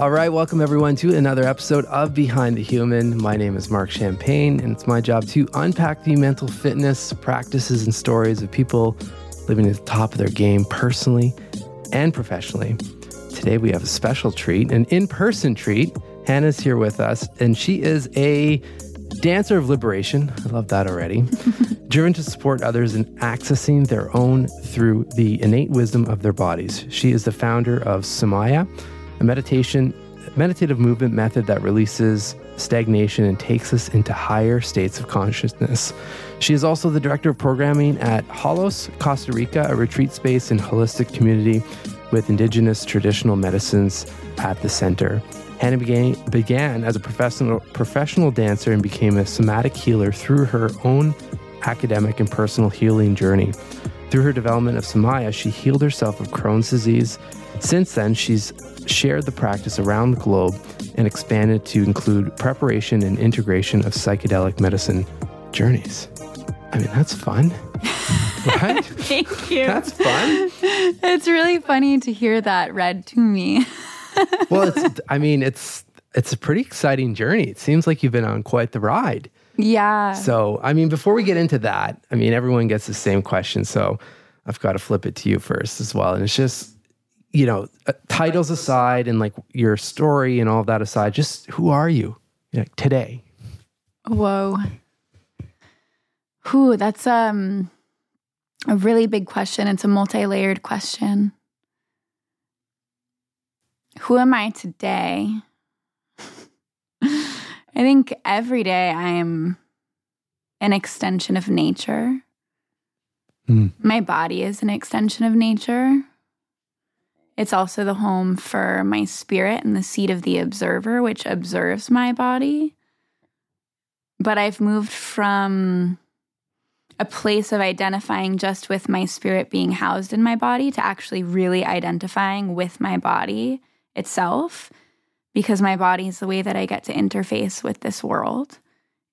All right, welcome everyone to another episode of Behind the Human. My name is Marc Champagne, and it's my job to unpack the mental fitness practices and stories of people living at the top of their game personally and professionally. Today we have a special treat, an in person treat. Hannah's here with us, and she is a dancer of liberation. I love that already. Driven to support others in accessing their own through the innate wisdom of their bodies. She is the founder of Somaya, a meditation meditative movement method that releases stagnation and takes us into higher states of consciousness. She is also the director of programming at Holos, Costa Rica, a retreat space and holistic community with indigenous traditional medicines at the center. Hannah began, began as a professional, professional dancer and became a somatic healer through her own academic and personal healing journey. Through her development of Somaya, she healed herself of Crohn's disease. Since then, she's shared the practice around the globe and expanded to include preparation and integration of psychedelic medicine journeys. I mean, that's fun. Right? Thank you. That's fun. It's really funny to hear that read to me. Well, it's I mean, it's it's a pretty exciting journey. It seems like you've been on quite the ride. Yeah. So, I mean, before we get into that, I mean, everyone gets the same question. So, I've got to flip it to you first as well. And it's just, you know, uh, titles aside and like your story and all that aside, just who are you like, today? Whoa. Whew, that's um a really big question. It's a multi-layered question. Who am I today? I think every day I am an extension of nature. Hmm. My body is an extension of nature. It's also the home for my spirit and the seat of the observer, which observes my body. But I've moved from a place of identifying just with my spirit being housed in my body to actually really identifying with my body itself because my body is the way that I get to interface with this world.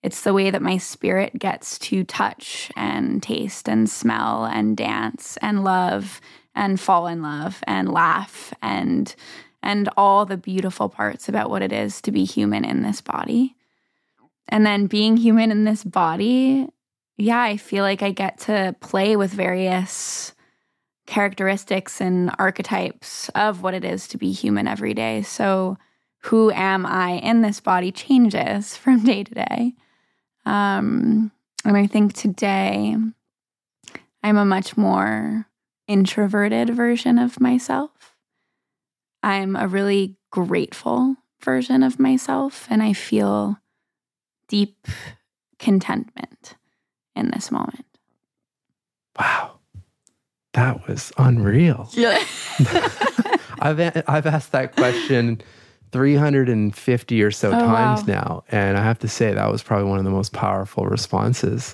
It's the way that my spirit gets to touch and taste and smell and dance and love and fall in love and laugh and and all the beautiful parts about what it is to be human in this body. And then being human in this body, yeah, I feel like I get to play with various characteristics and archetypes of what it is to be human every day. So who am I in this body changes from day to day. Um, and I think today I'm a much more introverted version of myself. I'm a really grateful version of myself, and I feel deep contentment in this moment. Wow. That was unreal. Yeah. I've a- I've asked that question 350 or so Oh, times wow. now, and I have to say that was probably one of the most powerful responses.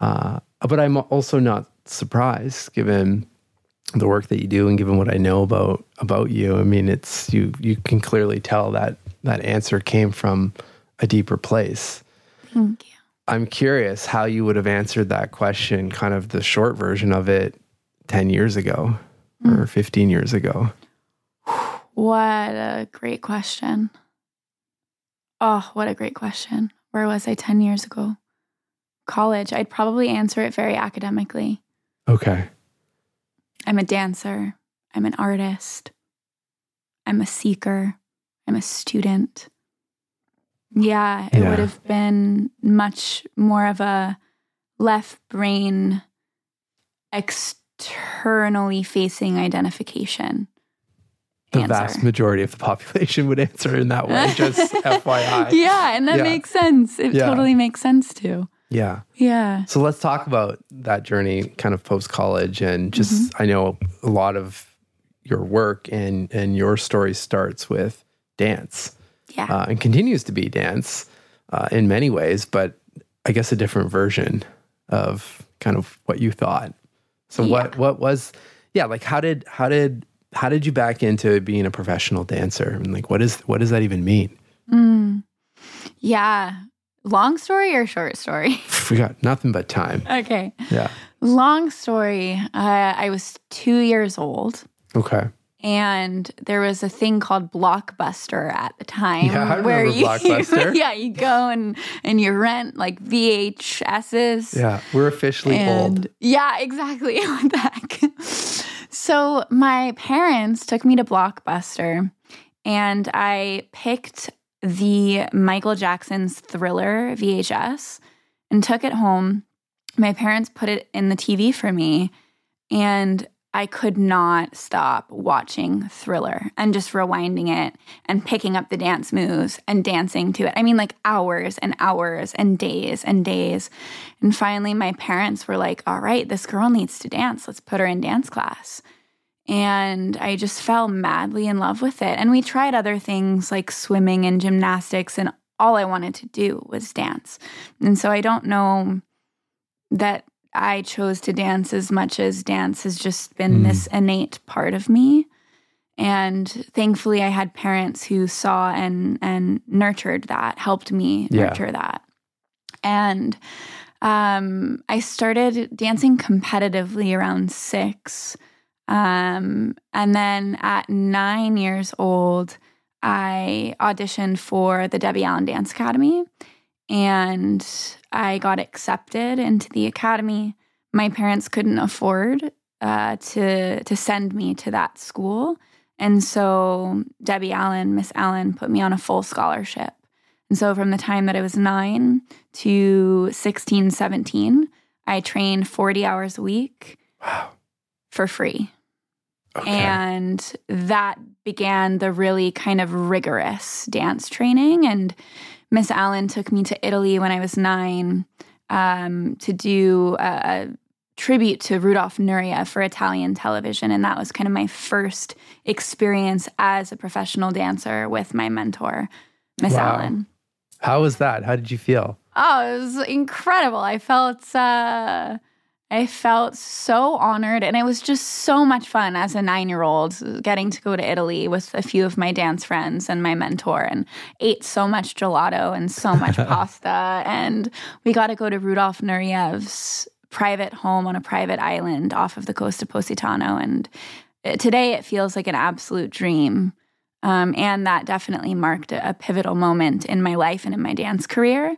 Uh, but I'm also not surprised, given the work that you do and given what I know about about you. I mean, it's you you can clearly tell that that answer came from a deeper place. Thank you. I'm curious how you would have answered that question, kind of the short version of it, 10 years ago hmm. or 15 years ago. What a great question. Oh, what a great question. Where was I 10 years ago? College. I'd probably answer it very academically. Okay. I'm a dancer. I'm an artist. I'm a seeker. I'm a student. Yeah, it Yeah. would have been much more of a left brain externally facing identification. The answer. vast majority of the population would answer in that way, just FYI. Yeah, and that Yeah. makes sense. It Yeah. totally makes sense too. Yeah. Yeah. So let's talk about that journey kind of post college and just Mm-hmm. I know a lot of your work and and your story starts with dance Yeah. uh, and continues to be dance uh, in many ways, but I guess a different version of kind of what you thought. So what what was yeah like how did how did how did you back into being a professional dancer and like what is what does that even mean? Mm. Yeah. Long story or short story? We got nothing but time. okay. Yeah. Long story. Uh, I was two years old. Okay. and there was a thing called Blockbuster at the time Yeah, I where remember you Blockbuster. yeah, you go and and you rent like VHSs. Yeah, we're officially And- old. Yeah, exactly. What the heck? So my parents took me to Blockbuster and I picked the Michael Jackson's Thriller VHS and took it home. My parents put it in the TV for me and I could not stop watching Thriller and just rewinding it and picking up the dance moves and dancing to it. I mean, like hours and hours and days and days. And finally, my parents were like, all right, this girl needs to dance. Let's put her in dance class. And I just fell madly in love with it. And we tried other things like swimming and gymnastics, and all I wanted to do was dance. And so I don't know that I chose to dance as much as dance has just been Mm. this innate part of me. And thankfully, I had parents who saw and and nurtured that, helped me Yeah. nurture that. And um, I started dancing competitively around six. Um, and then at nine years old, I auditioned for the Debbie Allen Dance Academy and I got accepted into the academy. My parents couldn't afford uh, to to send me to that school, and so Debbie Allen, Miss Allen, put me on a full scholarship. And so from the time that I was nine to 16, 17, I trained 40 hours a week Wow. for free. Okay. And that began the really kind of rigorous dance training. And Miss Allen took me to Italy when I was nine um, to do a, a tribute to Rudolf Nureyev for Italian television. And that was kind of my first experience as a professional dancer with my mentor, Miss Wow. Allen. How was that? How did you feel? Oh, it was incredible. I felt uh I felt so honored and it was just so much fun as a 9-year-old getting to go to Italy with a few of my dance friends and my mentor and ate so much gelato and so much pasta and we got to go to Rudolf Nureyev's private home on a private island off of the coast of Positano and today it feels like an absolute dream. Um, and that definitely marked a, a pivotal moment in my life and in my dance career.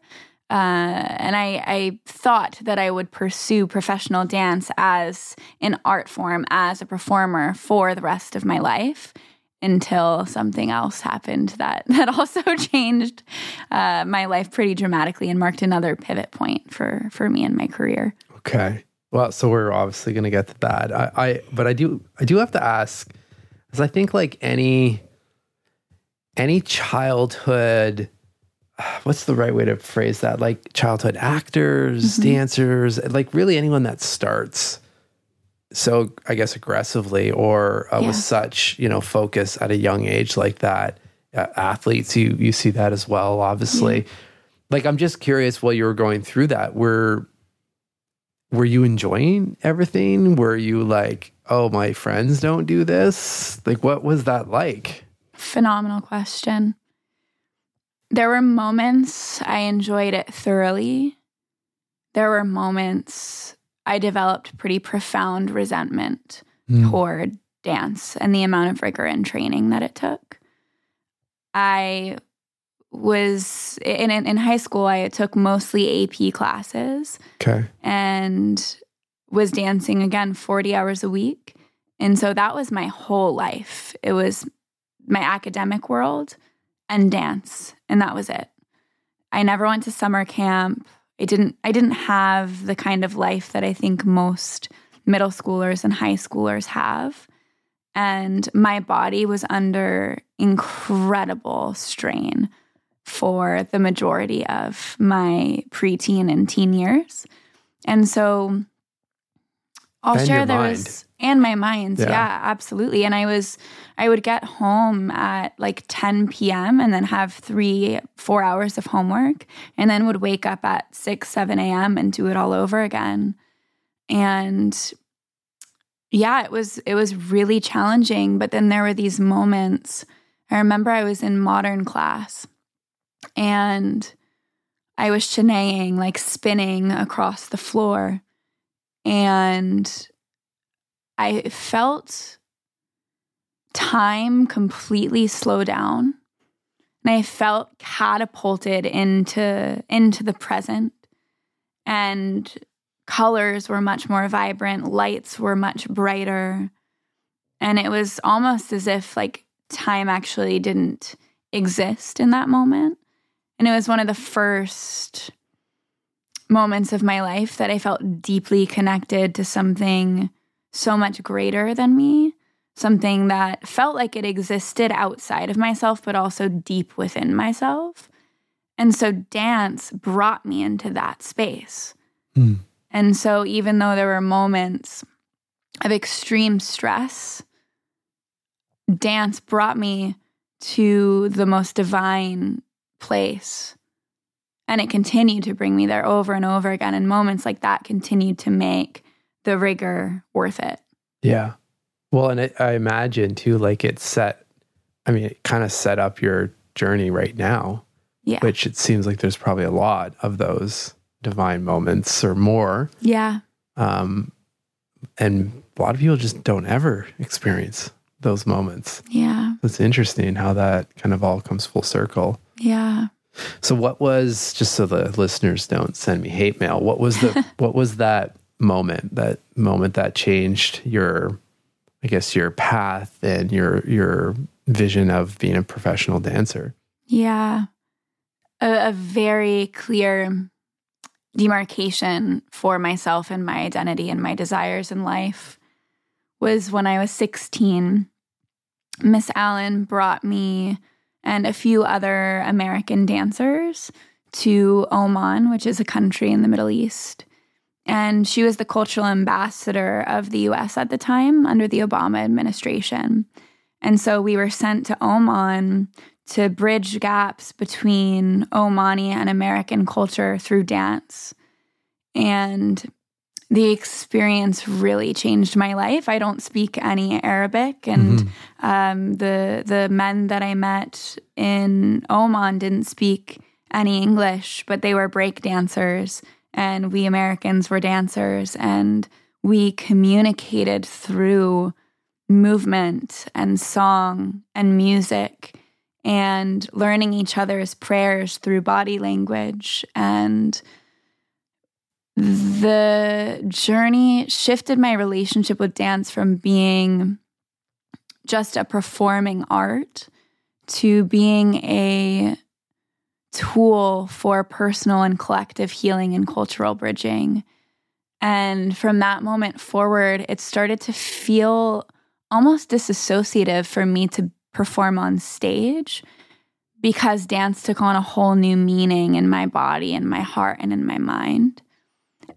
Uh, and I, I thought that I would pursue professional dance as an art form, as a performer for the rest of my life until something else happened that, that also changed uh, my life pretty dramatically and marked another pivot point for, for me in my career. Okay. Well, so we're obviously going to get to that. I, I, but I do, I do have to ask, because I think like any, any childhood, what's the right way to phrase that? Like childhood actors, Mhm. dancers, like really anyone that starts so, I guess aggressively or uh, Yeah. with such you know focus at a young age like that. Uh, athletes, you you see that as well, obviously. Like, I'm just curious while you were going through that, were were you enjoying everything? Were you like, oh, my friends don't do this? Like, what was that like? Phenomenal question. There were moments I enjoyed it thoroughly. There were moments I developed pretty profound resentment Mm. toward dance and the amount of rigor and training that it took. I was in in high school I took mostly AP classes Okay. and was dancing again 40 hours a week. And so that was my whole life. It was my academic world and dance, and that was it. I never went to summer camp. I didn't I didn't have the kind of life that I think most middle schoolers and high schoolers have. And my body was under incredible strain for the majority of my preteen and teen years. And so I'll And share there mind. was and my mind. Yeah. Yeah. absolutely. And I was I would get home at like 10 p.m. and then have three, four hours of homework, and then would wake up at 6, 7 a.m. and do it all over again. And yeah, it was it was really challenging. But then there were these moments. I remember I was in modern class and I was cheneying, like spinning across the floor. And I felt time completely slow down and I felt catapulted into into the present and colors were much more vibrant, lights were much brighter. And it was almost as if like time actually didn't exist in that moment. And it was one of the first moments of my life that I felt deeply connected to something so much greater than me something that felt like it existed outside of myself, but also deep within myself. And so dance brought me into that space. Mm. And so, even though there were moments of extreme stress, dance brought me to the most divine place. And it continued to bring me there over and over again. And moments like that continued to make the rigor worth it. Yeah. Well, and it, I imagine too, like it set, I mean, it kind of set up your journey right now. Yeah. Which it seems like there's probably a lot of those divine moments or more. Yeah. Um, and a lot of people just don't ever experience those moments. Yeah. It's interesting how that kind of all comes full circle. Yeah. So what was just so the listeners don't send me hate mail, what was the what was that moment, that moment that changed your I guess your path and your your vision of being a professional dancer. Yeah. A, a, very clear demarcation for myself and my identity and my desires in life was when I was 16. Miss Allen brought me and a few other American dancers to Oman, which is a country in the Middle East. And she was the cultural ambassador of the US at the time under the Obama administration. And so we were sent to Oman to bridge gaps between Omani and American culture through dance. And the experience really changed my life. I don't speak any Arabic, and mm-hmm. um, the the men that I met in Oman didn't speak any English, but they were break dancers and we Americans were dancers and we communicated through movement and song and music and learning each other's prayers through body language. And the journey shifted my relationship with dance from being just a performing art to being a tool for personal and collective healing and cultural bridging. And from that moment forward, it started to feel almost disassociative for me to perform on stage because dance took on a whole new meaning in my body and my heart and in my mind.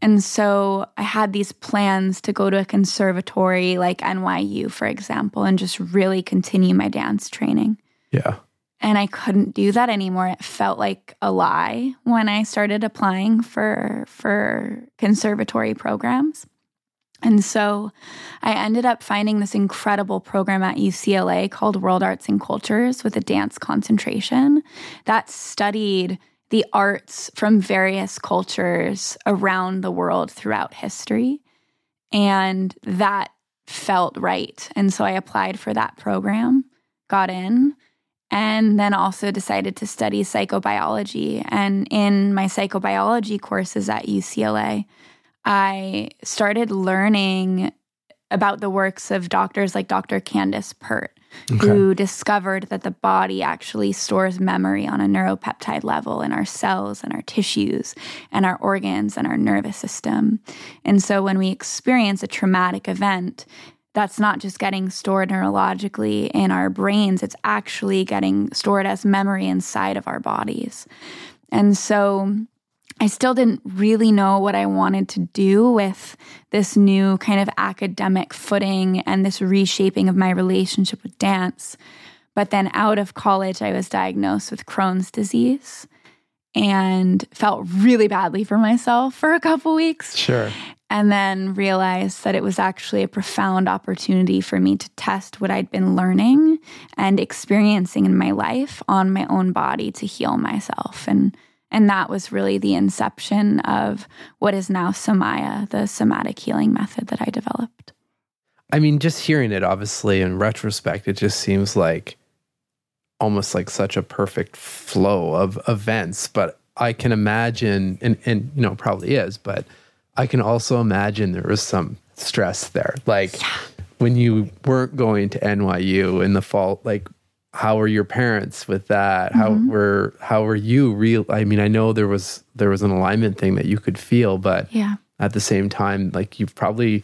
And so I had these plans to go to a conservatory like NYU, for example, and just really continue my dance training. Yeah. And I couldn't do that anymore. It felt like a lie when I started applying for for conservatory programs. And so I ended up finding this incredible program at UCLA called World Arts and Cultures with a dance concentration that studied the arts from various cultures around the world throughout history. And that felt right. And so I applied for that program, got in, and then also decided to study psychobiology. And in my psychobiology courses at UCLA, I started learning about the works of doctors like Dr. Candace Pert, okay. who discovered that the body actually stores memory on a neuropeptide level in our cells and our tissues and our organs and our nervous system. And so when we experience a traumatic event, that's not just getting stored neurologically in our brains, it's actually getting stored as memory inside of our bodies. And so I still didn't really know what I wanted to do with this new kind of academic footing and this reshaping of my relationship with dance. But then out of college, I was diagnosed with Crohn's disease and felt really badly for myself for a couple weeks. Sure and then realized that it was actually a profound opportunity for me to test what I'd been learning and experiencing in my life on my own body to heal myself. And and that was really the inception of what is now Somaya, the somatic healing method that I developed. I mean, just hearing it, obviously, in retrospect, it just seems like almost like such a perfect flow of events. But I can imagine, and, and you know, probably is, but I can also imagine there was some stress there. Like yeah. when you weren't going to NYU in the fall, like how were your parents with that? Mm-hmm. How were how were you real? I mean, I know there was there was an alignment thing that you could feel, but yeah. at the same time, like you've probably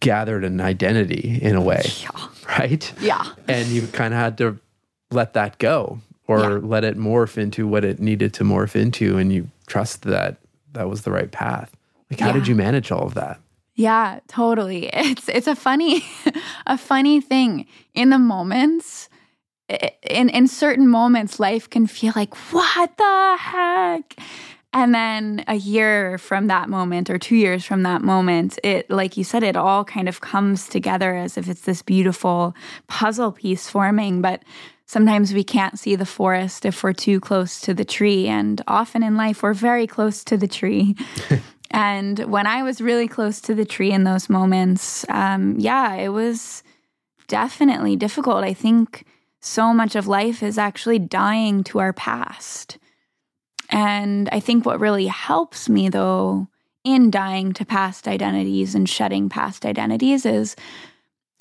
gathered an identity in a way, yeah. right? Yeah, and you kind of had to let that go or yeah. let it morph into what it needed to morph into, and you trust that that was the right path. Like, how did you manage all of that? Yeah, totally. It's it's a funny a funny thing in the moments in in certain moments life can feel like what the heck and then a year from that moment or 2 years from that moment it like you said it all kind of comes together as if it's this beautiful puzzle piece forming but sometimes we can't see the forest if we're too close to the tree and often in life we're very close to the tree and when i was really close to the tree in those moments um, yeah it was definitely difficult i think so much of life is actually dying to our past. And I think what really helps me, though, in dying to past identities and shedding past identities is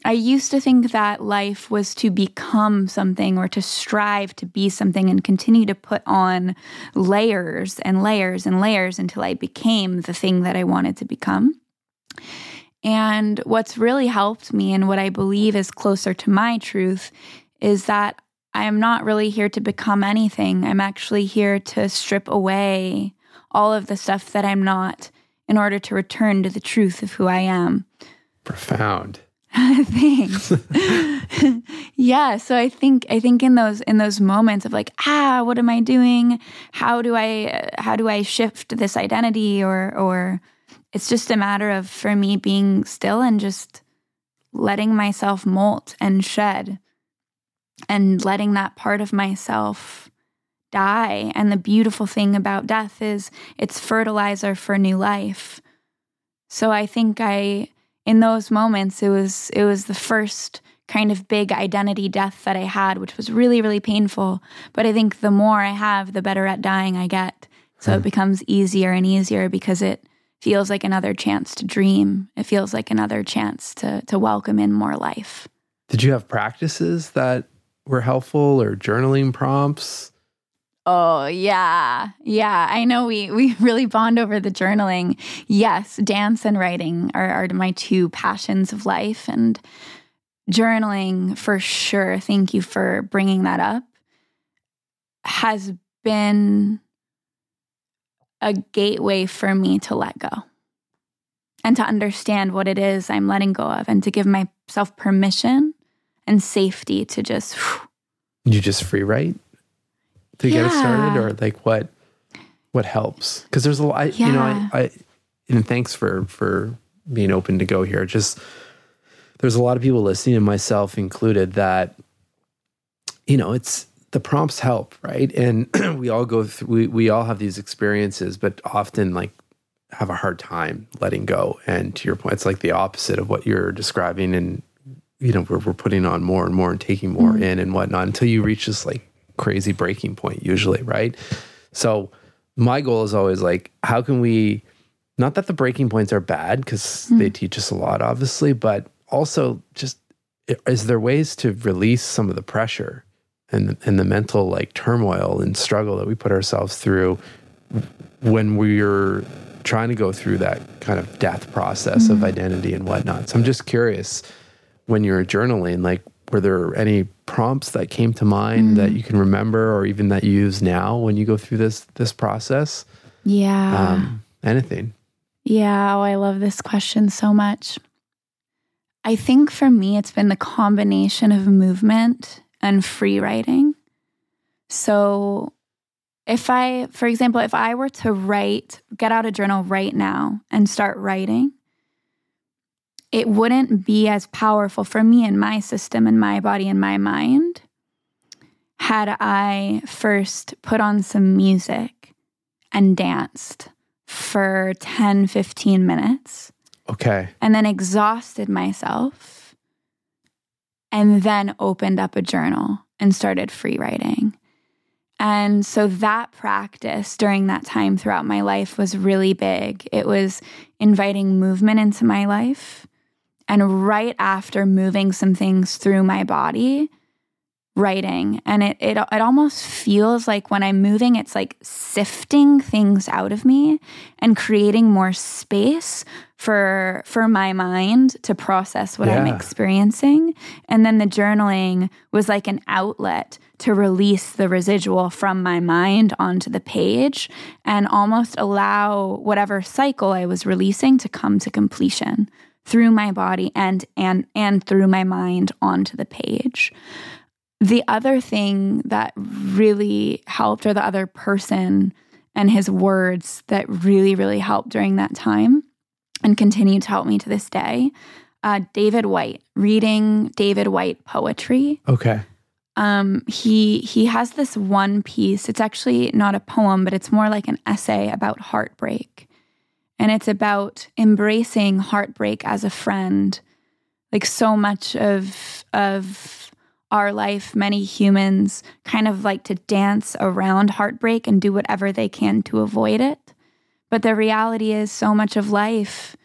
I used to think that life was to become something or to strive to be something and continue to put on layers and layers and layers until I became the thing that I wanted to become. And what's really helped me and what I believe is closer to my truth is that I am not really here to become anything. I'm actually here to strip away all of the stuff that I'm not in order to return to the truth of who I am. Profound. Thanks. yeah, so I think I think in those in those moments of like, ah, what am I doing? How do I how do I shift this identity or or it's just a matter of for me being still and just letting myself molt and shed and letting that part of myself die. And the beautiful thing about death is it's fertilizer for new life. So I think I in those moments it was it was the first kind of big identity death that I had, which was really, really painful. But I think the more I have, the better at dying I get. So it hmm. becomes easier and easier because it feels like another chance to dream. It feels like another chance to to welcome in more life. Did you have practices that were helpful or journaling prompts? Oh, yeah. Yeah. I know we we really bond over the journaling. Yes, dance and writing are, are my two passions of life and journaling for sure. Thank you for bringing that up. Has been a gateway for me to let go and to understand what it is I'm letting go of and to give myself permission and safety to just. Whew. You just free write to yeah. get it started, or like what? What helps? Because there's a lot. I, yeah. You know, I, I and thanks for for being open to go here. Just there's a lot of people listening, and myself included, that you know it's the prompts help, right? And we all go through. We we all have these experiences, but often like have a hard time letting go. And to your point, it's like the opposite of what you're describing, and you know we're, we're putting on more and more and taking more mm-hmm. in and whatnot until you reach this like crazy breaking point usually right so my goal is always like how can we not that the breaking points are bad because mm-hmm. they teach us a lot obviously but also just is there ways to release some of the pressure and and the mental like turmoil and struggle that we put ourselves through when we're trying to go through that kind of death process mm-hmm. of identity and whatnot so i'm just curious when you're journaling like were there any prompts that came to mind mm. that you can remember or even that you use now when you go through this this process? Yeah. Um, anything. Yeah. Oh i love this question so much. I think for me it's been the combination of movement and free writing. So if i for example if i were to write get out a journal right now and start writing it wouldn't be as powerful for me and my system and my body and my mind had I first put on some music and danced for 10, 15 minutes. Okay. and then exhausted myself and then opened up a journal and started free writing. And so that practice during that time throughout my life was really big. It was inviting movement into my life. And right after moving some things through my body, writing. And it, it it almost feels like when I'm moving, it's like sifting things out of me and creating more space for for my mind to process what I'm experiencing. And then the journaling was like an outlet to release the residual from my mind onto the page and almost allow whatever cycle I was releasing to come to completion through my body and and and through my mind onto the page. The other thing that really helped, or the other person and his words that really, really helped during that time and continue to help me to this day, uh, David Whyte, reading David Whyte poetry. Okay. Um, he he has this one piece. It's actually not a poem, but it's more like an essay about heartbreak, and it's about embracing heartbreak as a friend. Like so much of of our life, many humans kind of like to dance around heartbreak and do whatever they can to avoid it. But the reality is, so much of life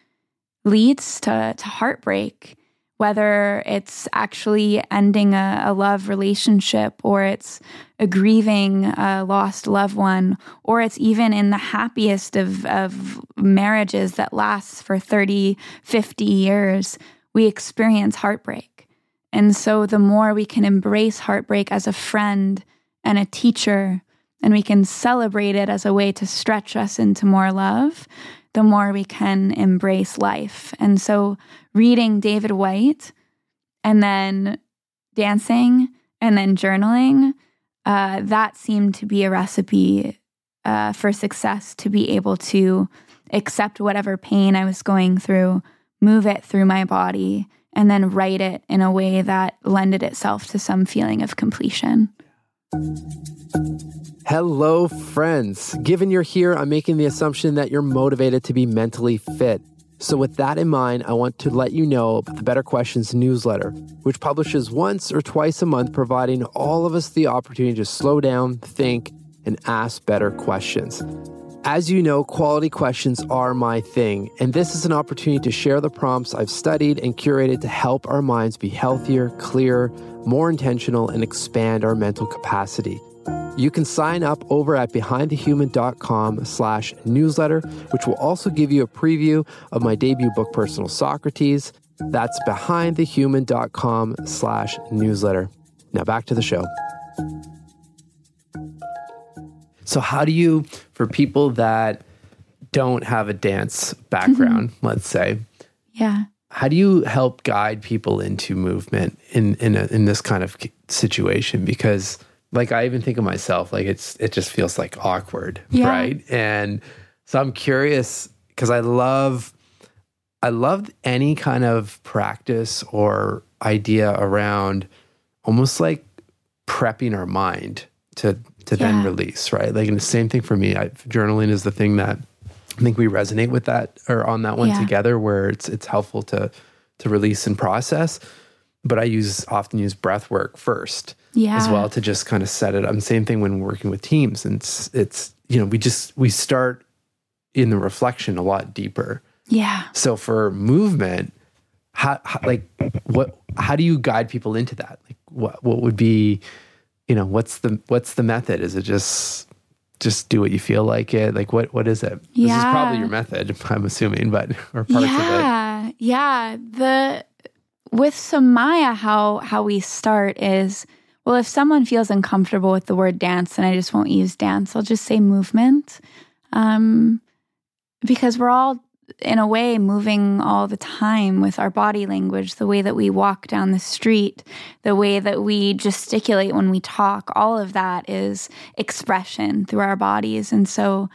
leads to, to heartbreak, whether it's actually ending a, a love relationship or it's a grieving a lost loved one, or it's even in the happiest of, of marriages that lasts for 30, 50 years, we experience heartbreak. And so the more we can embrace heartbreak as a friend and a teacher, and we can celebrate it as a way to stretch us into more love, the more we can embrace life. And so reading David Whyte and then dancing and then journaling, uh, that seemed to be a recipe uh, for success to be able to accept whatever pain I was going through, move it through my body, and then write it in a way that lended itself to some feeling of completion. Hello, friends. Given you're here, I'm making the assumption that you're motivated to be mentally fit. So, with that in mind, I want to let you know about the Better Questions newsletter, which publishes once or twice a month, providing all of us the opportunity to slow down, think, and ask better questions. As you know, quality questions are my thing, and this is an opportunity to share the prompts I've studied and curated to help our minds be healthier, clearer, more intentional, and expand our mental capacity. You can sign up over at behindthehuman.com slash newsletter, which will also give you a preview of my debut book, Personal Socrates. That's behindthehuman.com slash newsletter. Now back to the show. So, how do you, for people that don't have a dance background, mm-hmm. let's say, Yeah. how do you help guide people into movement in in a, in this kind of situation? Because, like, I even think of myself, like it's it just feels like awkward, Yeah. right? And so I'm curious because I love I love any kind of practice or idea around almost like prepping our mind to to then release, right? Like, and the same thing for me. I, journaling is the thing that I think we resonate with that or on that one Yeah. together, where it's it's helpful to to release and process. But I use often use breath work first Yeah. as well to just kind of set it up. And same thing when working with teams, and it's it's you know we just we start in the reflection a lot deeper. Yeah. So for movement, how, how like what how do you guide people into that? Like what what would be, you know, what's the what's the method? Is it just just do what you feel like it? Like what what is it? Yeah. This is probably your method, I'm assuming, but or parts of it. yeah, yeah. The with Somaya, how how we start is well, if someone feels uncomfortable with the word dance, then I just won't use dance. I'll just say movement, um, because we're all in a way moving all the time with our body language, the way that we walk down the street, the way that we gesticulate when we talk. All of that is expression through our bodies, and so.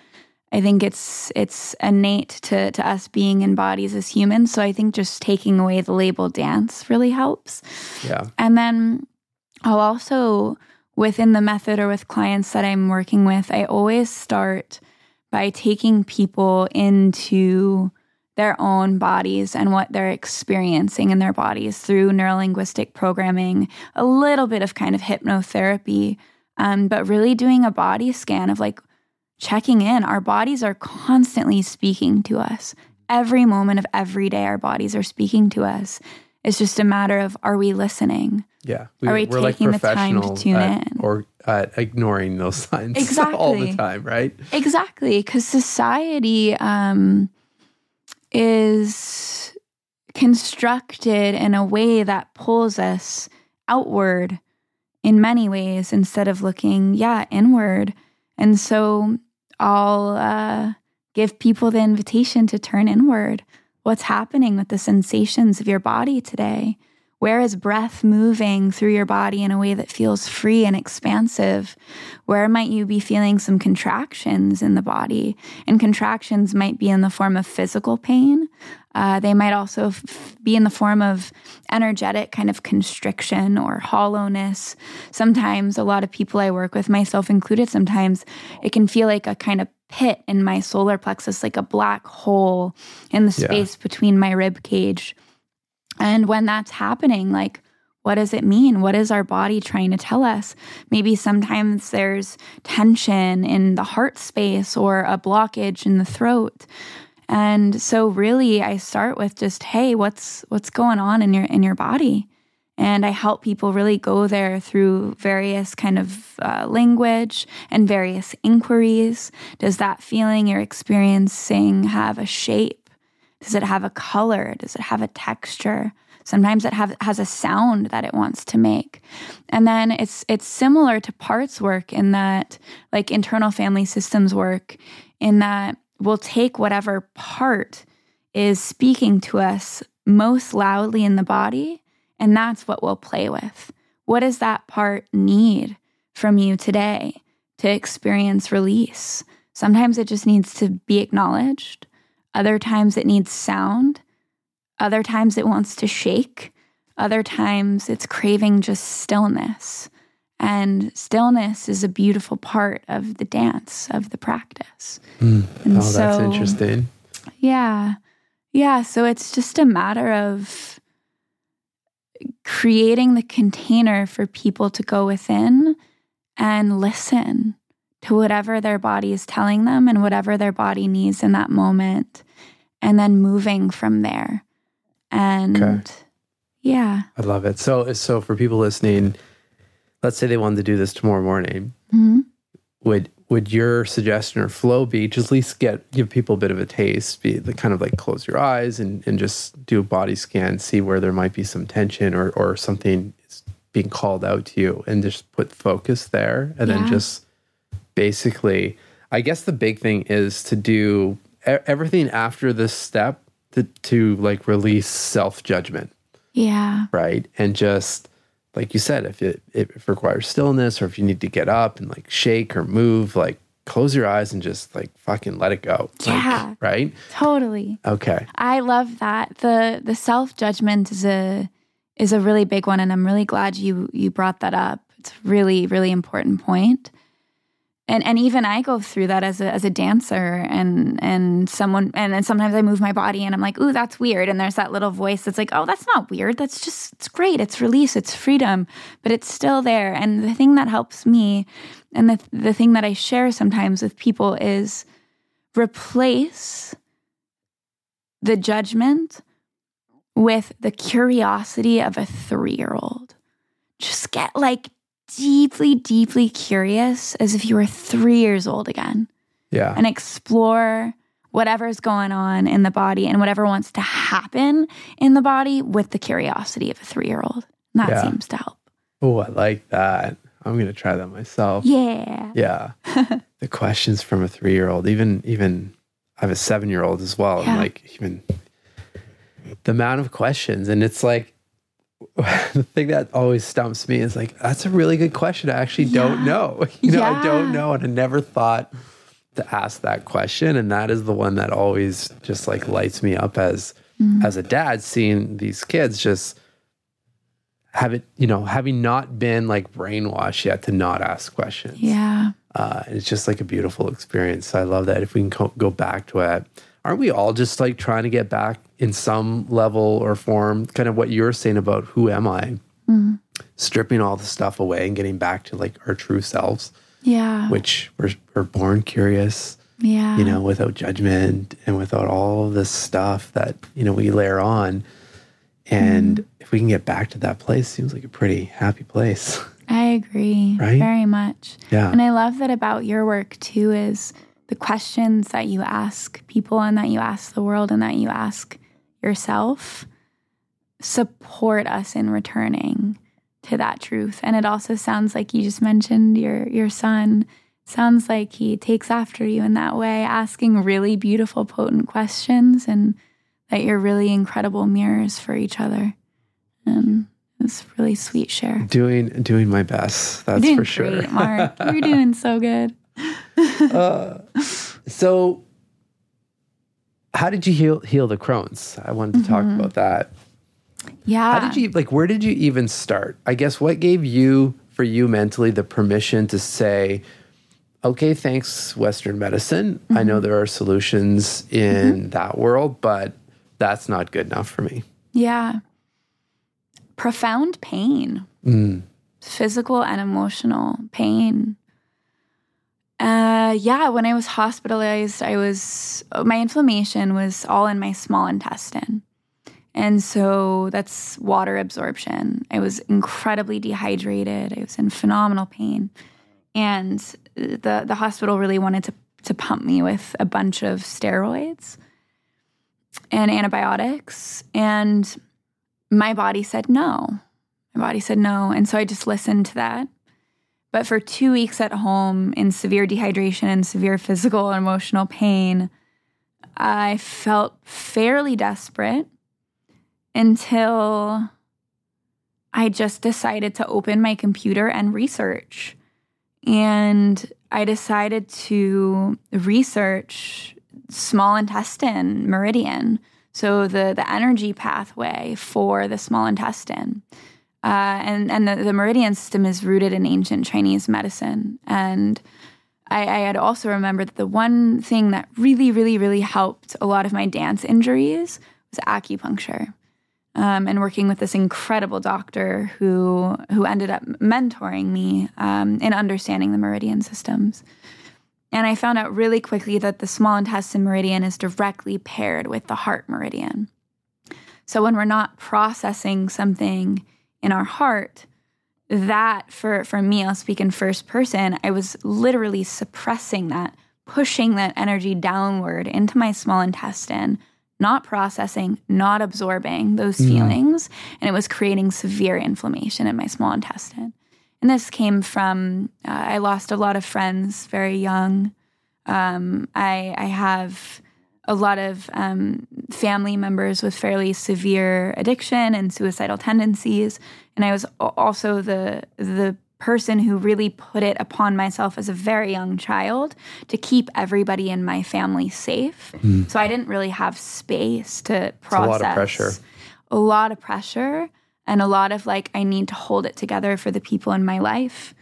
I think it's it's innate to to us being in bodies as humans. So I think just taking away the label dance really helps. Yeah. And then I'll also within the method or with clients that I'm working with, I always start by taking people into their own bodies and what they're experiencing in their bodies through neurolinguistic programming, a little bit of kind of hypnotherapy, um, but really doing a body scan of like checking in. Our bodies are constantly speaking to us. Every moment of every day, our bodies are speaking to us. It's just a matter of are we listening? Yeah. Are we we're taking the time to tune at- in? Or ignoring those signs all the time, right? Exactly, because society um, is constructed in a way that pulls us outward in many ways instead of looking, yeah, inward. And so I'll uh, give people the invitation to turn inward. What's happening with the sensations of your body today? Where is breath moving through your body in a way that feels free and expansive? Where might you be feeling some contractions in the body? And contractions might be in the form of physical pain. Uh, they might also f- be in the form of energetic kind of constriction or hollowness. Sometimes, a lot of people I work with, myself included, sometimes it can feel like a kind of pit in my solar plexus, like a black hole in the Yeah. space between my rib cage. And when that's happening, like, what does it mean? What is our body trying to tell us? Maybe sometimes there's tension in the heart space or a blockage in the throat. And so really I start with just, hey, what's what's going on in your in your body? And I help people really go there through various kind of uh, language and various inquiries. Does that feeling you're experiencing have a shape? Does it have a color? Does it have a texture? Sometimes it have, has a sound that it wants to make. And then it's it's similar to parts work in that like internal family systems work in that we'll take whatever part is speaking to us most loudly in the body and that's what we'll play with. What does that part need from you today to experience release? Sometimes it just needs to be acknowledged. Other times it needs sound. Other times it wants to shake. Other times it's craving just stillness. And stillness is a beautiful part of the dance, of the practice. Hmm. And oh, that's interesting. Yeah. Yeah. So it's just a matter of creating the container for people to go within and listen to whatever their body is telling them and whatever their body needs in that moment, and then moving from there. And Okay. yeah. I love it. So, so for people listening, let's say they wanted to do this tomorrow morning. Mhm. Would would your suggestion or flow be just at least get give people a bit of a taste, be the kind of like close your eyes and, and just do a body scan, see where there might be some tension or or something is being called out to you, and just put focus there, and then just basically, I guess the big thing is to do everything after this step to to like release self judgment Yeah. right? And just like you said, if it, if it requires stillness or if you need to get up and like shake or move, like close your eyes and just like fucking let it go. Like, Yeah. right? Totally. Okay. I love that. The the self judgment is a is a really big one and I'm really glad you you brought that up. It's a really really important point. And and even I go through that as a as a dancer and and someone and then sometimes I move my body and I'm like, "Ooh, that's weird." And there's that little voice that's like, "Oh, that's not weird. That's just it's great. It's release, it's freedom." But it's still there. And the thing that helps me and the the thing that I share sometimes with people is replace the judgment with the curiosity of a three year old. Just get like deeply, deeply curious as if you were three years old again Yeah. and explore whatever's going on in the body and whatever wants to happen in the body with the curiosity of a three year old. That Yeah. seems to help. Oh, I like that. I'm gonna try that myself. Yeah. Yeah. the questions from a three year old, even even I have a seven year old as well. Yeah. And like even the amount of questions. And it's like the thing that always stumps me is like, that's a really good question. I actually don't Yeah. know. You know, I don't know. And I never thought to ask that question. And that is the one that always just like lights me up as Mm-hmm. as a dad, seeing these kids just have it, you know, having not been like brainwashed yet to not ask questions Yeah. uh, it's just like a beautiful experience. So I love that. If we can co- go back to it, aren't we all just like trying to get back in some level or form, kind of what you're saying about who am I? Mm-hmm. Stripping all the stuff away and getting back to like our true selves. Yeah. Which we're, we're born curious. Yeah. You know, without judgment and without all this stuff that, you know, we layer on. And mm. if we can get back to that place, seems like a pretty happy place. I agree. Right? Very much. Yeah. And I love that about your work too is the questions that you ask people and that you ask the world and that you ask yourself support us in returning to that truth. And it also sounds like you just mentioned your your son sounds like he takes after you in that way, asking really beautiful, potent questions, and that you're really incredible mirrors for each other. And it's really sweet share. Doing doing my best. That's for great, sure. Marc. You're doing so good. uh, so, how did you heal heal the Crohn's? I wanted to mm-hmm. talk about that. Yeah. How did you like? Where did you even start? I guess what gave you, for you mentally, the permission to say, "Okay, thanks, Western medicine. Mm-hmm. I know mm-hmm. there are solutions in mm-hmm. that world, but that's not good enough for me." Yeah. Profound pain, mm. physical and emotional pain. Uh, yeah, when I was hospitalized, I was my inflammation was all in my small intestine. And so that's water absorption. I was incredibly dehydrated. I was in phenomenal pain. And the the hospital really wanted to to pump me with a bunch of steroids and antibiotics and my body said no. My body said no, and so I just listened to that. But for 2 weeks at home in severe dehydration and severe physical and emotional pain, I felt fairly desperate until I just decided to open my computer and research. And I decided to research small intestine meridian, so the, the energy pathway for the small intestine. Uh, and and the, the, meridian system is rooted in ancient Chinese medicine. And I, I had also remembered that the one thing that really, really, really helped a lot of my dance injuries was acupuncture um, and working with this incredible doctor who who ended up mentoring me um, in understanding the meridian systems. And I found out really quickly that the small intestine meridian is directly paired with the heart meridian. So when we're not processing something in our heart, that for for me, I'll speak in first person, I was literally suppressing that, pushing that energy downward into my small intestine not processing, not absorbing those mm. feelings. And it was creating severe inflammation in my small intestine. And this came from uh, I lost a lot of friends very young. Um, I, I have a lot of um, family members with fairly severe addiction and suicidal tendencies, and I was also the the person who really put it upon myself as a very young child to keep everybody in my family safe. Mm. So I didn't really have space to process. It's a lot of pressure. A lot of pressure and a lot of like, I need to hold it together for the people in my life.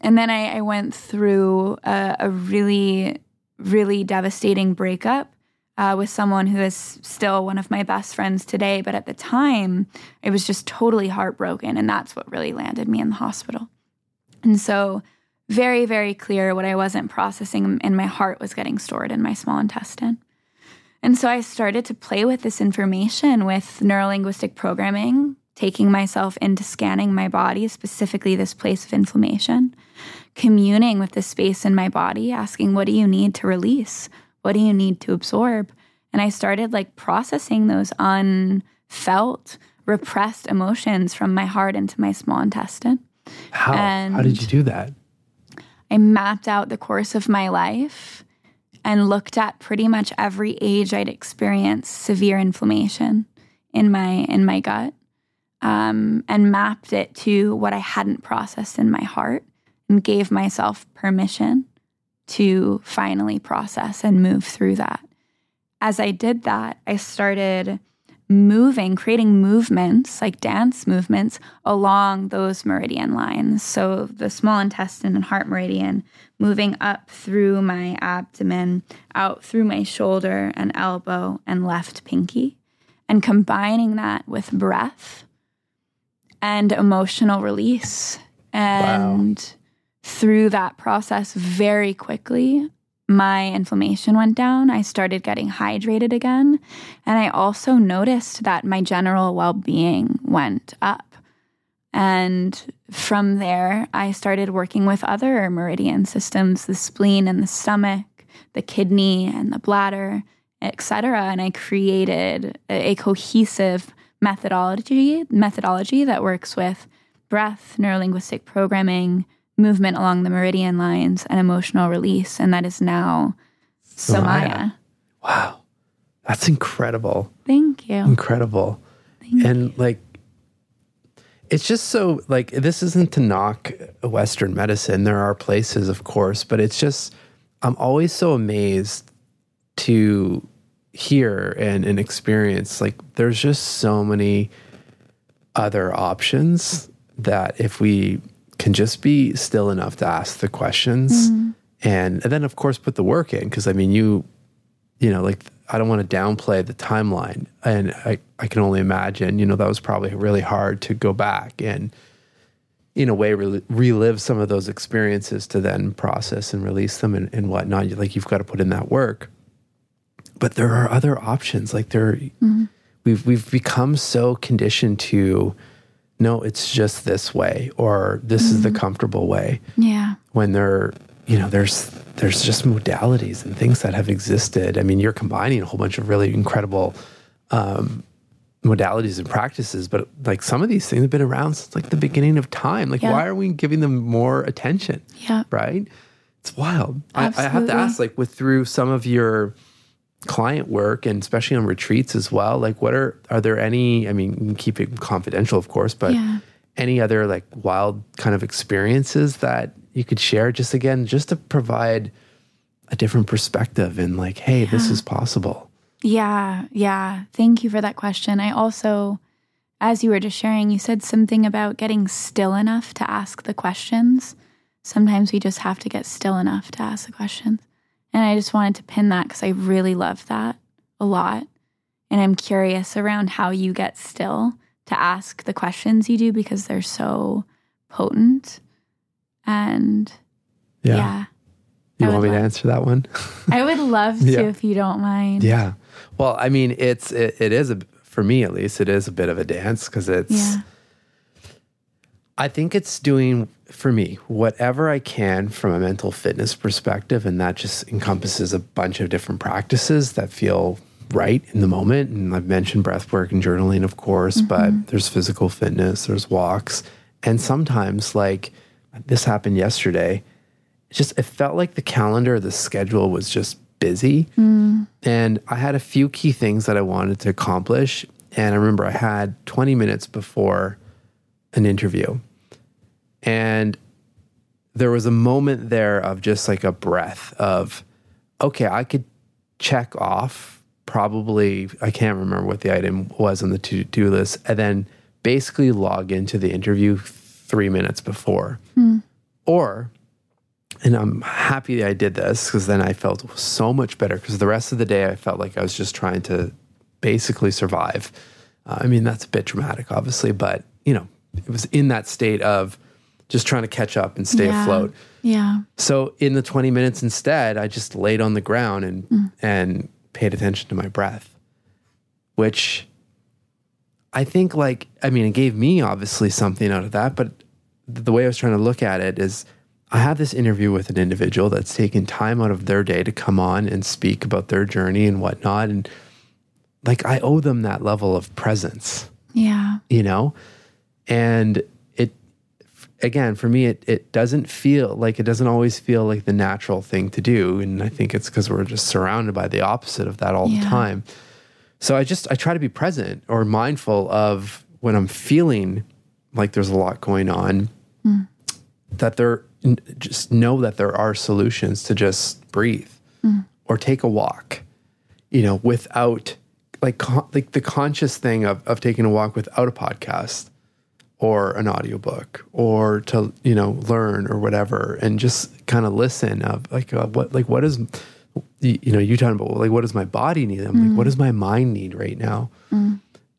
And then I, I went through a, a, really, really devastating breakup. Uh, with someone who is still one of my best friends today. But at the time, I was just totally heartbroken. And that's what really landed me in the hospital. And so, very, very clear what I wasn't processing in my heart was getting stored in my small intestine. And so I started to play with this information with neurolinguistic programming, taking myself into scanning my body, specifically this place of inflammation, communing with the space in my body, asking, What do you need to release? What do you need to absorb? And I started like processing those unfelt, repressed emotions from my heart into my small intestine. How? And How did you do that? I mapped out the course of my life and looked at pretty much every age I'd experienced severe inflammation in my in my gut, um, and mapped it to what I hadn't processed in my heart, and gave myself permission to finally process and move through that. As I did that, I started moving, creating movements like dance movements along those meridian lines. So the small intestine and heart meridian moving up through my abdomen, out through my shoulder and elbow and left pinky, and combining that with breath and emotional release. And. Through that process, very quickly, my inflammation went down. I started getting hydrated again. And I also noticed that my general well being went up. And from there, I started working with other meridian systems the spleen and the stomach, the kidney and the bladder, etc. And I created a, a cohesive methodology methodology that works with breath, neurolinguistic programming, movement along the meridian lines and emotional release. And that is now Somaya. Somaya. Wow. That's incredible. Thank you. Incredible. Thank and you. like, it's just so like this isn't to knock Western medicine. There are places, of course, but it's just I'm always so amazed to hear and, and experience like there's just so many other options that if we can just be still enough to ask the questions mm-hmm. and, and then of course put the work in because i mean you you know like i don't want to downplay the timeline and i i can only imagine you know that was probably really hard to go back and in a way re- relive some of those experiences to then process and release them and, and whatnot like you've got to put in that work but there are other options like there mm-hmm. we've we've become so conditioned to no, it's just this way, or this mm-hmm. is the mm-hmm. comfortable way. Yeah. When there, you know, there's there's just modalities and things that have existed. I mean, you're combining a whole bunch of really incredible um, modalities and practices, but like some of these things have been around since like the beginning of time. Like, yeah. why are we giving them more attention? Yeah. Right. It's wild. I, I have to ask, like, with through some of your client work and especially on retreats as well like what are are there any i mean keep it confidential of course but yeah. any other like wild kind of experiences that you could share just again just to provide a different perspective and like hey yeah. this is possible? Yeah. Yeah. Thank you for that question. I also as you were just sharing you said something about getting still enough to ask the questions. Sometimes we just have to get still enough to ask the questions and I just wanted to pin that because I really love that a lot. And I'm curious around how you get still to ask the questions you do because they're so potent. And yeah. yeah you want me love, to answer that one? I would love to yeah. if you don't mind. Yeah. Well, I mean, it's it, it is a for me at least it is a bit of a dance because it's yeah. I think it's doing for me whatever I can from a mental fitness perspective. And that just encompasses a bunch of different practices that feel right in the moment. And I've mentioned breath work and journaling, of course, mm-hmm. but there's physical fitness, there's walks. And sometimes, like this happened yesterday, it just it felt like the calendar, the schedule was just busy. Mm. And I had a few key things that I wanted to accomplish. And I remember I had 20 minutes before an interview. And there was a moment there of just like a breath of, okay, I could check off probably, I can't remember what the item was on the to do list, and then basically log into the interview three minutes before. Mm. Or, and I'm happy I did this because then I felt so much better because the rest of the day I felt like I was just trying to basically survive. Uh, I mean, that's a bit dramatic, obviously, but you know, it was in that state of just trying to catch up and stay yeah. afloat. Yeah. So in the 20 minutes instead, I just laid on the ground and mm. and paid attention to my breath, which I think like I mean, it gave me obviously something out of that, but the way I was trying to look at it is I have this interview with an individual that's taken time out of their day to come on and speak about their journey and whatnot. And like I owe them that level of presence. Yeah. You know? And again, for me, it, it doesn't feel like it doesn't always feel like the natural thing to do. And I think it's because we're just surrounded by the opposite of that all yeah. the time. So I just, I try to be present or mindful of when I'm feeling like there's a lot going on, mm. that there, just know that there are solutions to just breathe mm. or take a walk, you know, without like con- like the conscious thing of of taking a walk without a podcast or an audiobook or to you know learn or whatever and just kind of listen of like uh, what like what is you, know you talking about like what does my body need? I'm like what does my mind need right now?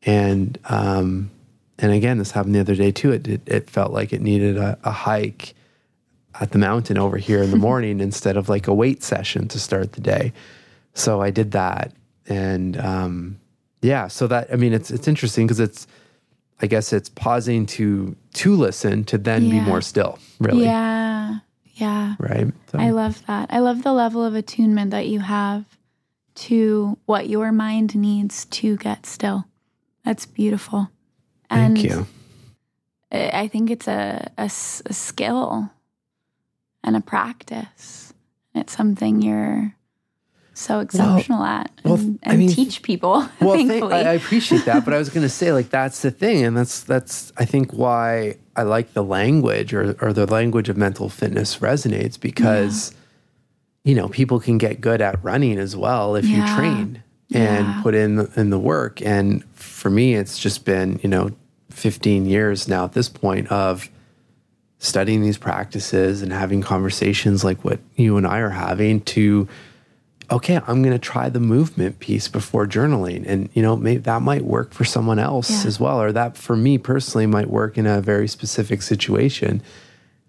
And um and again this happened the other day too. It it, it felt like it needed a, a hike at the mountain over here in the morning instead of like a weight session to start the day. So i did that and um yeah so that i mean it's it's interesting because it's i guess it's pausing to to listen to then be more still really Yeah. Yeah. right so, I love that. I love the level of attunement that you have to what your mind needs to get still. That's beautiful. thank and you I think it's a a skill and a practice. It's something you're so exceptional at and, well, I mean- teach people, well thank, thankfully. I, I appreciate that but i was going to say like that's the thing and that's that's i think why i like the language or, or the language of mental fitness resonates because you know people can get good at running as well if you train and Yeah. put in the, in the work and for me it's just been you know 15 years now at this point of studying these practices and having conversations like what you and I are having to okay, I'm going to try the movement piece before journaling. And, you know, maybe that might work for someone else Yeah. as well, or that for me personally might work in a very specific situation.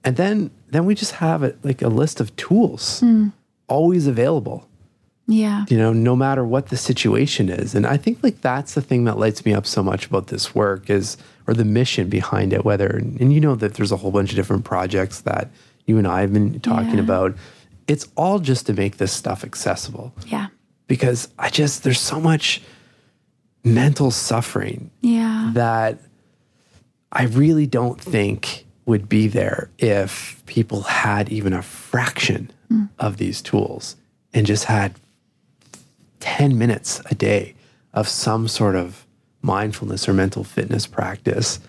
And then, then we just have it like a list of tools hmm. always available, yeah. you know, no matter what the situation is. And I think like that's the thing that lights me up so much about this work is, or the mission behind it, whether, and you know that there's a whole bunch of different projects that you and I have been talking Yeah. about. It's all just to make this stuff accessible Yeah. because I just there's so much mental suffering Yeah. that I really don't think would be there if people had even a fraction mm. of these tools and just had 10 minutes a day of some sort of mindfulness or mental fitness practice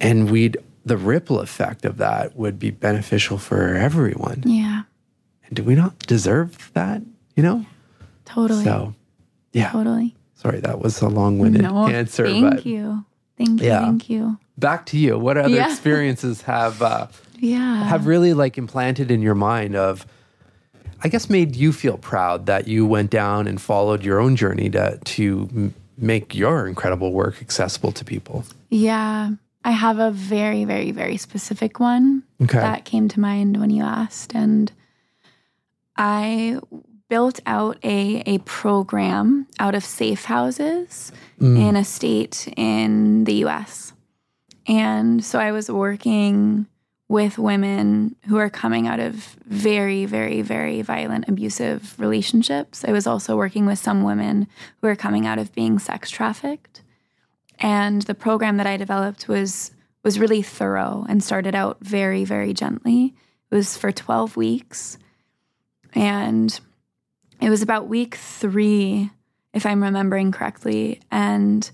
and we'd the ripple effect of that would be beneficial for everyone Yeah. and do we not deserve that you know Totally. so yeah Totally. sorry that was a long-winded No, answer thank but you. Thank you. Yeah. Thank you. back to you what other Yeah. experiences have uh, Yeah. have really like implanted in your mind of i guess made you feel proud that you went down and followed your own journey to to make your incredible work accessible to people Yeah. I have a very, very, very specific one Okay. that came to mind when you asked. And I built out a, a program out of safe houses mm. in a state in the US. And so I was working with women who are coming out of very, very, very violent, abusive relationships. I was also working with some women who are coming out of being sex trafficked and the program that I developed was was really thorough and started out very very gently. It was for 12 weeks. And it was about week 3 if I'm remembering correctly. And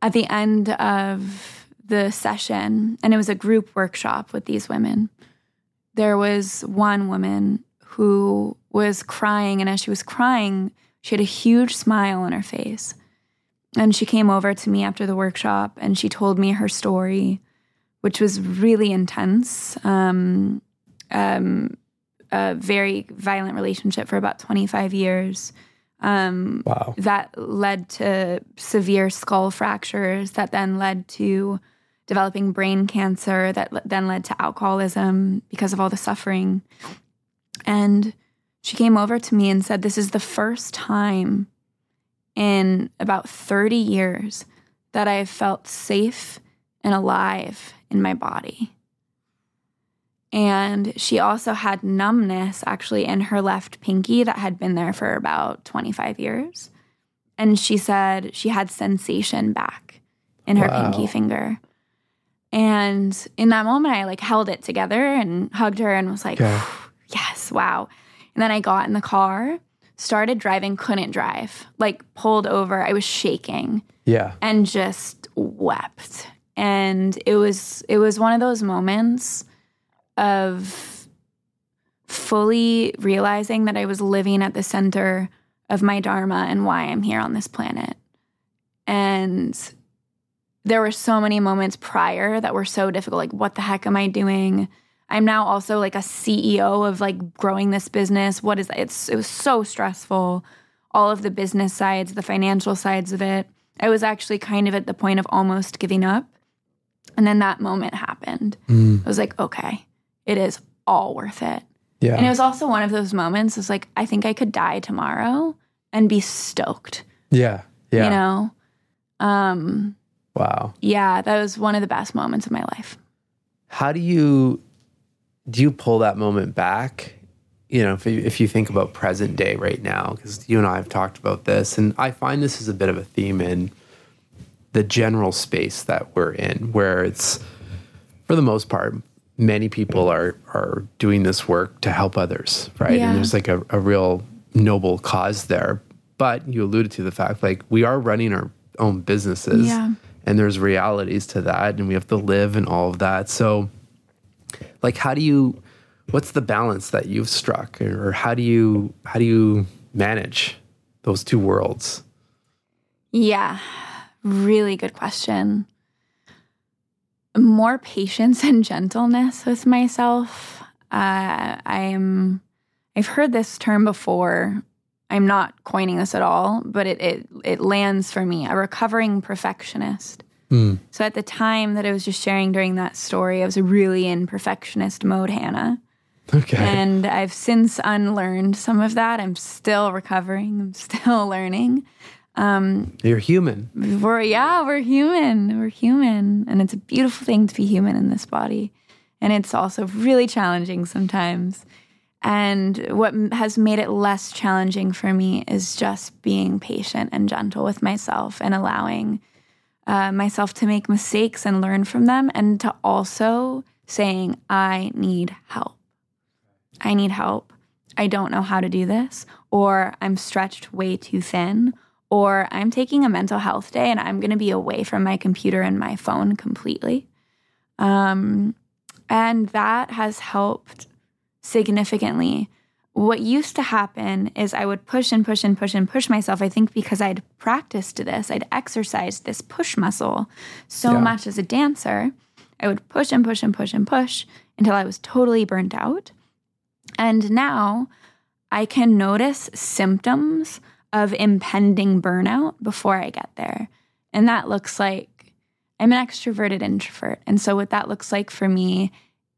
at the end of the session and it was a group workshop with these women there was one woman who was crying. And as she was crying she had a huge smile on her face and she came over to me after the workshop and she told me her story, which was really intense. Um, um, a very violent relationship for about 25 years. Um, wow that led to severe skull fractures, that then led to developing brain cancer, that le- then led to alcoholism because of all the suffering. And she came over to me and said, This is the first time in about 30 years that I've felt safe and alive in my body. And she also had numbness actually in her left pinky that had been there for about 25 years. And she said she had sensation back in her Wow. pinky finger. And in that moment, I like held it together and hugged her and was like, Okay. yes, wow. And then I got in the car, started driving, couldn't drive, like pulled over. I was shaking yeah and just wept. And it was it was one of those moments of fully realizing that I was living at the center of my dharma and why I'm here on this planet. And there were so many moments prior that were so difficult. Like, what the heck am I doing? I'm now also like a CEO of like growing this business. What is that? It's it was so stressful. All of the business sides, the financial sides of it. I was actually kind of at the point of almost giving up. And then that moment happened. Mm. I was like, okay, it is all worth it. Yeah. And it was also one of those moments. It's like I think I could die tomorrow and be stoked. yeah. Yeah. You know. Um Wow. yeah, that was one of the best moments of my life. How do you do you pull that moment back? You know, if you, if you think about present day right now, because you and I have talked about this, and I find this is a bit of a theme in the general space that we're in, where it's for the most part, many people are are doing this work to help others, right? Yeah. And there's like a, a real noble cause there. But you alluded to the fact like we are running our own businesses Yeah. and there's realities to that and we have to live and all of that. So like how do you what's the balance that you've struck or how do you how do you manage those two worlds? Yeah, really good question. More patience and gentleness with myself. Uh, I'm. I've heard this term before. I'm not coining this at all, but it it it lands for me. A recovering perfectionist. Mm. So at the time that I was just sharing during that story, I was really in perfectionist mode, Hannah. Okay. And I've since unlearned some of that. I'm still recovering. I'm still learning. Um, You're human. We're yeah, we're human. We're human, and it's a beautiful thing to be human in this body. And it's also really challenging sometimes. And what has made it less challenging for me is just being patient and gentle with myself and allowing uh, myself to make mistakes and learn from them, and to also saying, I need help. I need help. I don't know how to do this, or I'm stretched way too thin, or I'm taking a mental health day and I'm going to be away from my computer and my phone completely. Um, and that has helped significantly. What used to happen is I would push and push and push and push myself. I think because I'd practiced this, I'd exercised this push muscle so Yeah. much as a dancer. I would push and push and push and push until I was totally burnt out. And now I can notice symptoms of impending burnout before I get there. And that looks like I'm an extroverted introvert. And so, what that looks like for me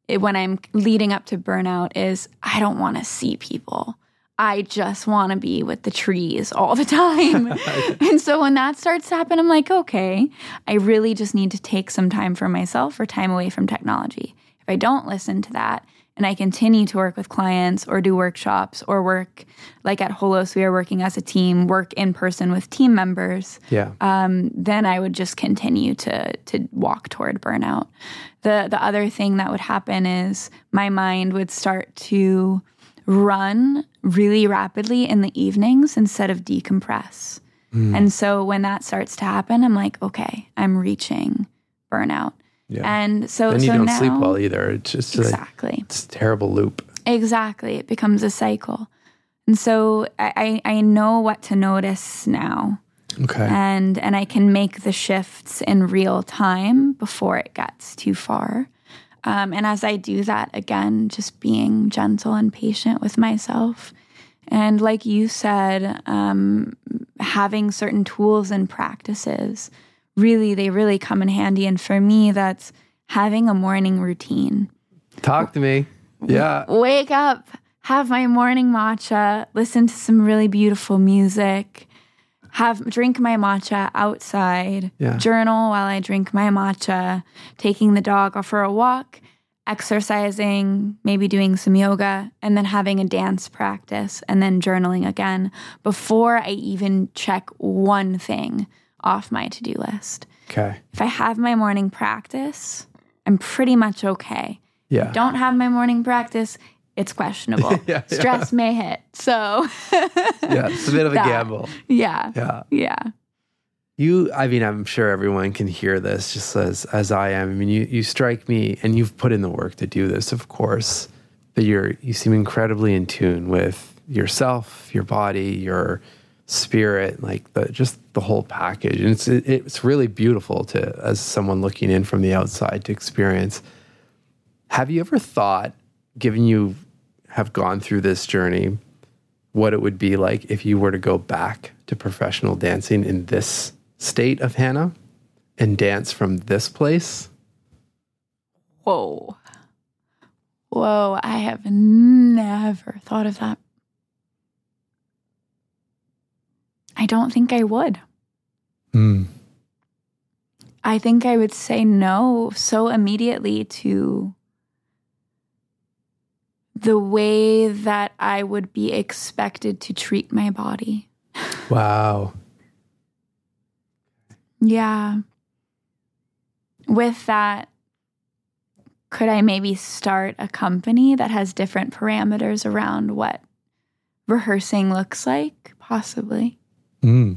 it- when I'm leading up to burnout is I don't want to see people. I just want to be with the trees all the time. and so when that starts to happen, I'm like, okay, I really just need to take some time for myself or time away from technology. If I don't listen to that and I continue to work with clients or do workshops or work like at Holos, we are working as a team, work in person with team members Yeah. um, then I would just continue to to walk toward burnout. The the other thing that would happen is my mind would start to run really rapidly in the evenings instead of decompress. And so when that starts to happen, I'm like, okay, I'm reaching burnout. Yeah. And so and you so don't now, sleep well either. It's just a, exactly. it's a terrible loop. Exactly. It becomes a cycle. And so I, I I know what to notice now Okay. and and I can make the shifts in real time before it gets too far. Um, and as I do that, again, just being gentle and patient with myself, and like you said, um, having certain tools and practices, really, they really come in handy. And for me, that's having a morning routine Talk to me. Yeah. wake up, have my morning matcha, listen to some really beautiful music, have drink my matcha outside, Yeah. journal while I drink my matcha, taking the dog for a walk, exercising, maybe doing some yoga, and then having a dance practice and then journaling again before I even check one thing off my to-do list. Okay. If I have my morning practice, I'm pretty much okay Yeah. don't have my morning practice, it's questionable. Yeah, yeah. Stress may hit. So, yeah. It's a bit of a That. gamble. yeah. Yeah. Yeah. You, I mean, I'm sure everyone can hear this just as as I am. I mean, you you strike me, and you've put in the work to do this, of course. But you're you seem incredibly in tune with yourself, your body, your spirit, like the just the whole package. And it's it, it's really beautiful to as someone looking in from the outside to experience. Have you ever thought, given you have gone through this journey, what it would be like if you were to go back to professional dancing in this state of Hannah and dance from this place? Whoa. Whoa, I have never thought of that. I don't think I would. Mm. I think I would say no so immediately to the way that I would be expected to treat my body. Wow. Yeah. With that, could I maybe start a company that has different parameters around what rehearsing looks like? Possibly. Mm.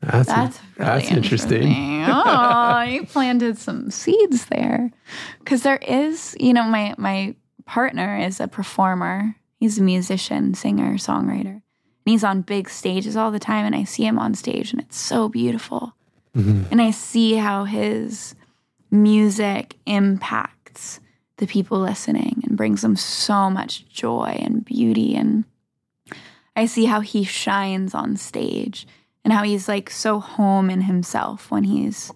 That's, That's really that's interesting. interesting. oh, you planted some seeds there. Because there is, you know, my my partner is a performer. He's a musician, singer, songwriter. And he's on big stages all the time. And I see him on stage and it's so beautiful. Mhm. And I see how his music impacts the people listening and brings them so much joy and beauty. And I see how he shines on stage and how he's like so home in himself when he's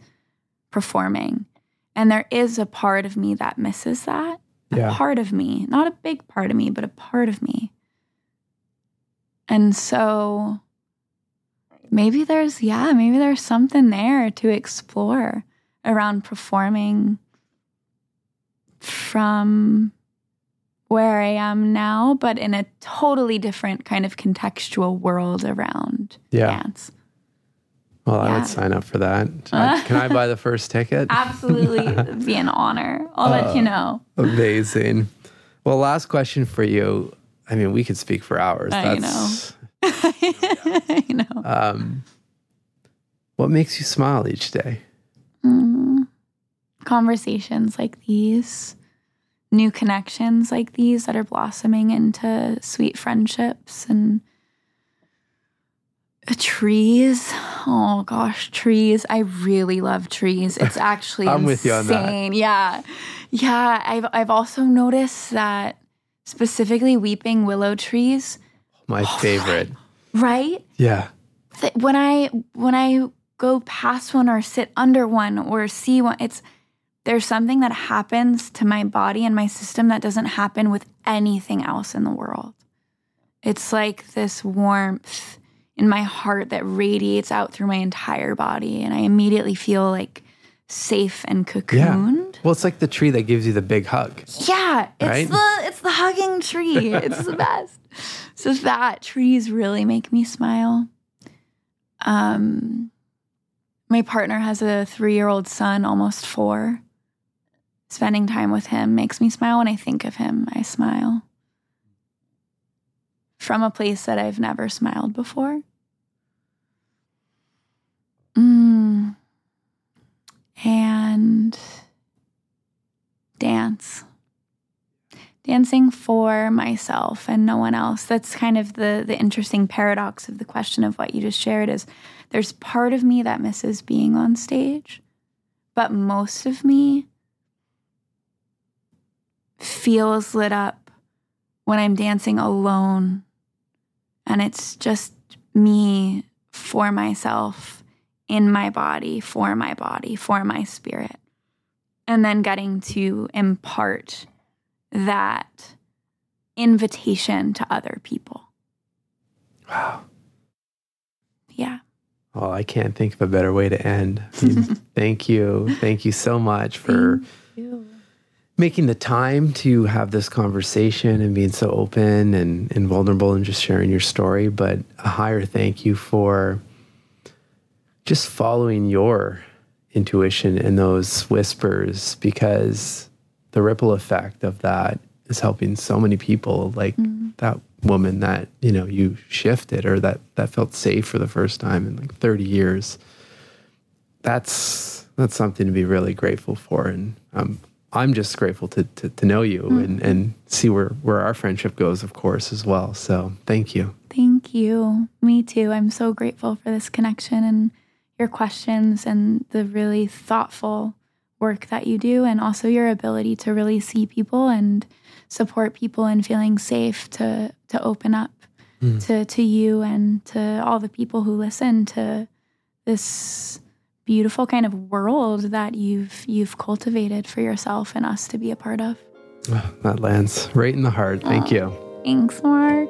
performing. And there is a part of me that misses that. A Yeah. part of me, not a big part of me, but a part of me. And so maybe there's, yeah, maybe there's something there to explore around performing from where I am now, but in a totally different kind of contextual world around Yeah. dance. Well, I would sign up for that. I- Can I buy the first ticket? Absolutely it'd be an honor. I'll let Uh, you know. Amazing. Well, last question for you. I mean, we could speak for hours. I That's I know. um, what makes you smile each day? Mm. Conversations like these, new connections like these that are blossoming into sweet friendships and uh, trees. Oh gosh, trees. I really love trees. It's actually I'm with you on that. Yeah, yeah. I've I've also noticed that specifically weeping willow trees, My favorite. right? Yeah. when I when I go past one or sit under one or see one, it's there's something that happens to my body and my system that doesn't happen with anything else in the world. It's like this warmth in my heart that radiates out through my entire body, and I immediately feel like safe and cocooned. Well, it's like the tree that gives you the big hug. Yeah, it's Right? the it's the hugging tree. It's the best. So that trees really make me smile. Um my partner has a 3-year-old son, almost 4. Spending time with him makes me smile when I think of him. I smile. From a place that I've never smiled before. Mm. And dance dancing for myself and no one else that's kind of the the interesting paradox of the question of what you just shared is there's part of me that misses being on stage but most of me feels lit up when i'm dancing alone and it's just me for myself in my body for my body for my spirit and then getting to impart that invitation to other people. Wow. Yeah. Well, I can't think of a better way to end. I mean, thank you. Thank you so much for making the time to have this conversation and being so open and, and vulnerable and just sharing your story. But a higher thank you for just following your intuition and those whispers because the ripple effect of that is helping so many people like that woman that you know you shifted or that that felt safe for the first time in like 30 years that's that's something to be really grateful for and um, i'm just grateful to, to, to know you and, and see where, where our friendship goes of course as well so thank you Thank Thank you. Me too. I'm so grateful for this connection and your questions and the really thoughtful work that you do, and also your ability to really see people and support people and feeling safe to to open up mm. to to you and to all the people who listen to this beautiful kind of world that you've you've cultivated for yourself and us to be a part of. Oh, that lands right in the heart. Thank oh, you. Thanks, Marc.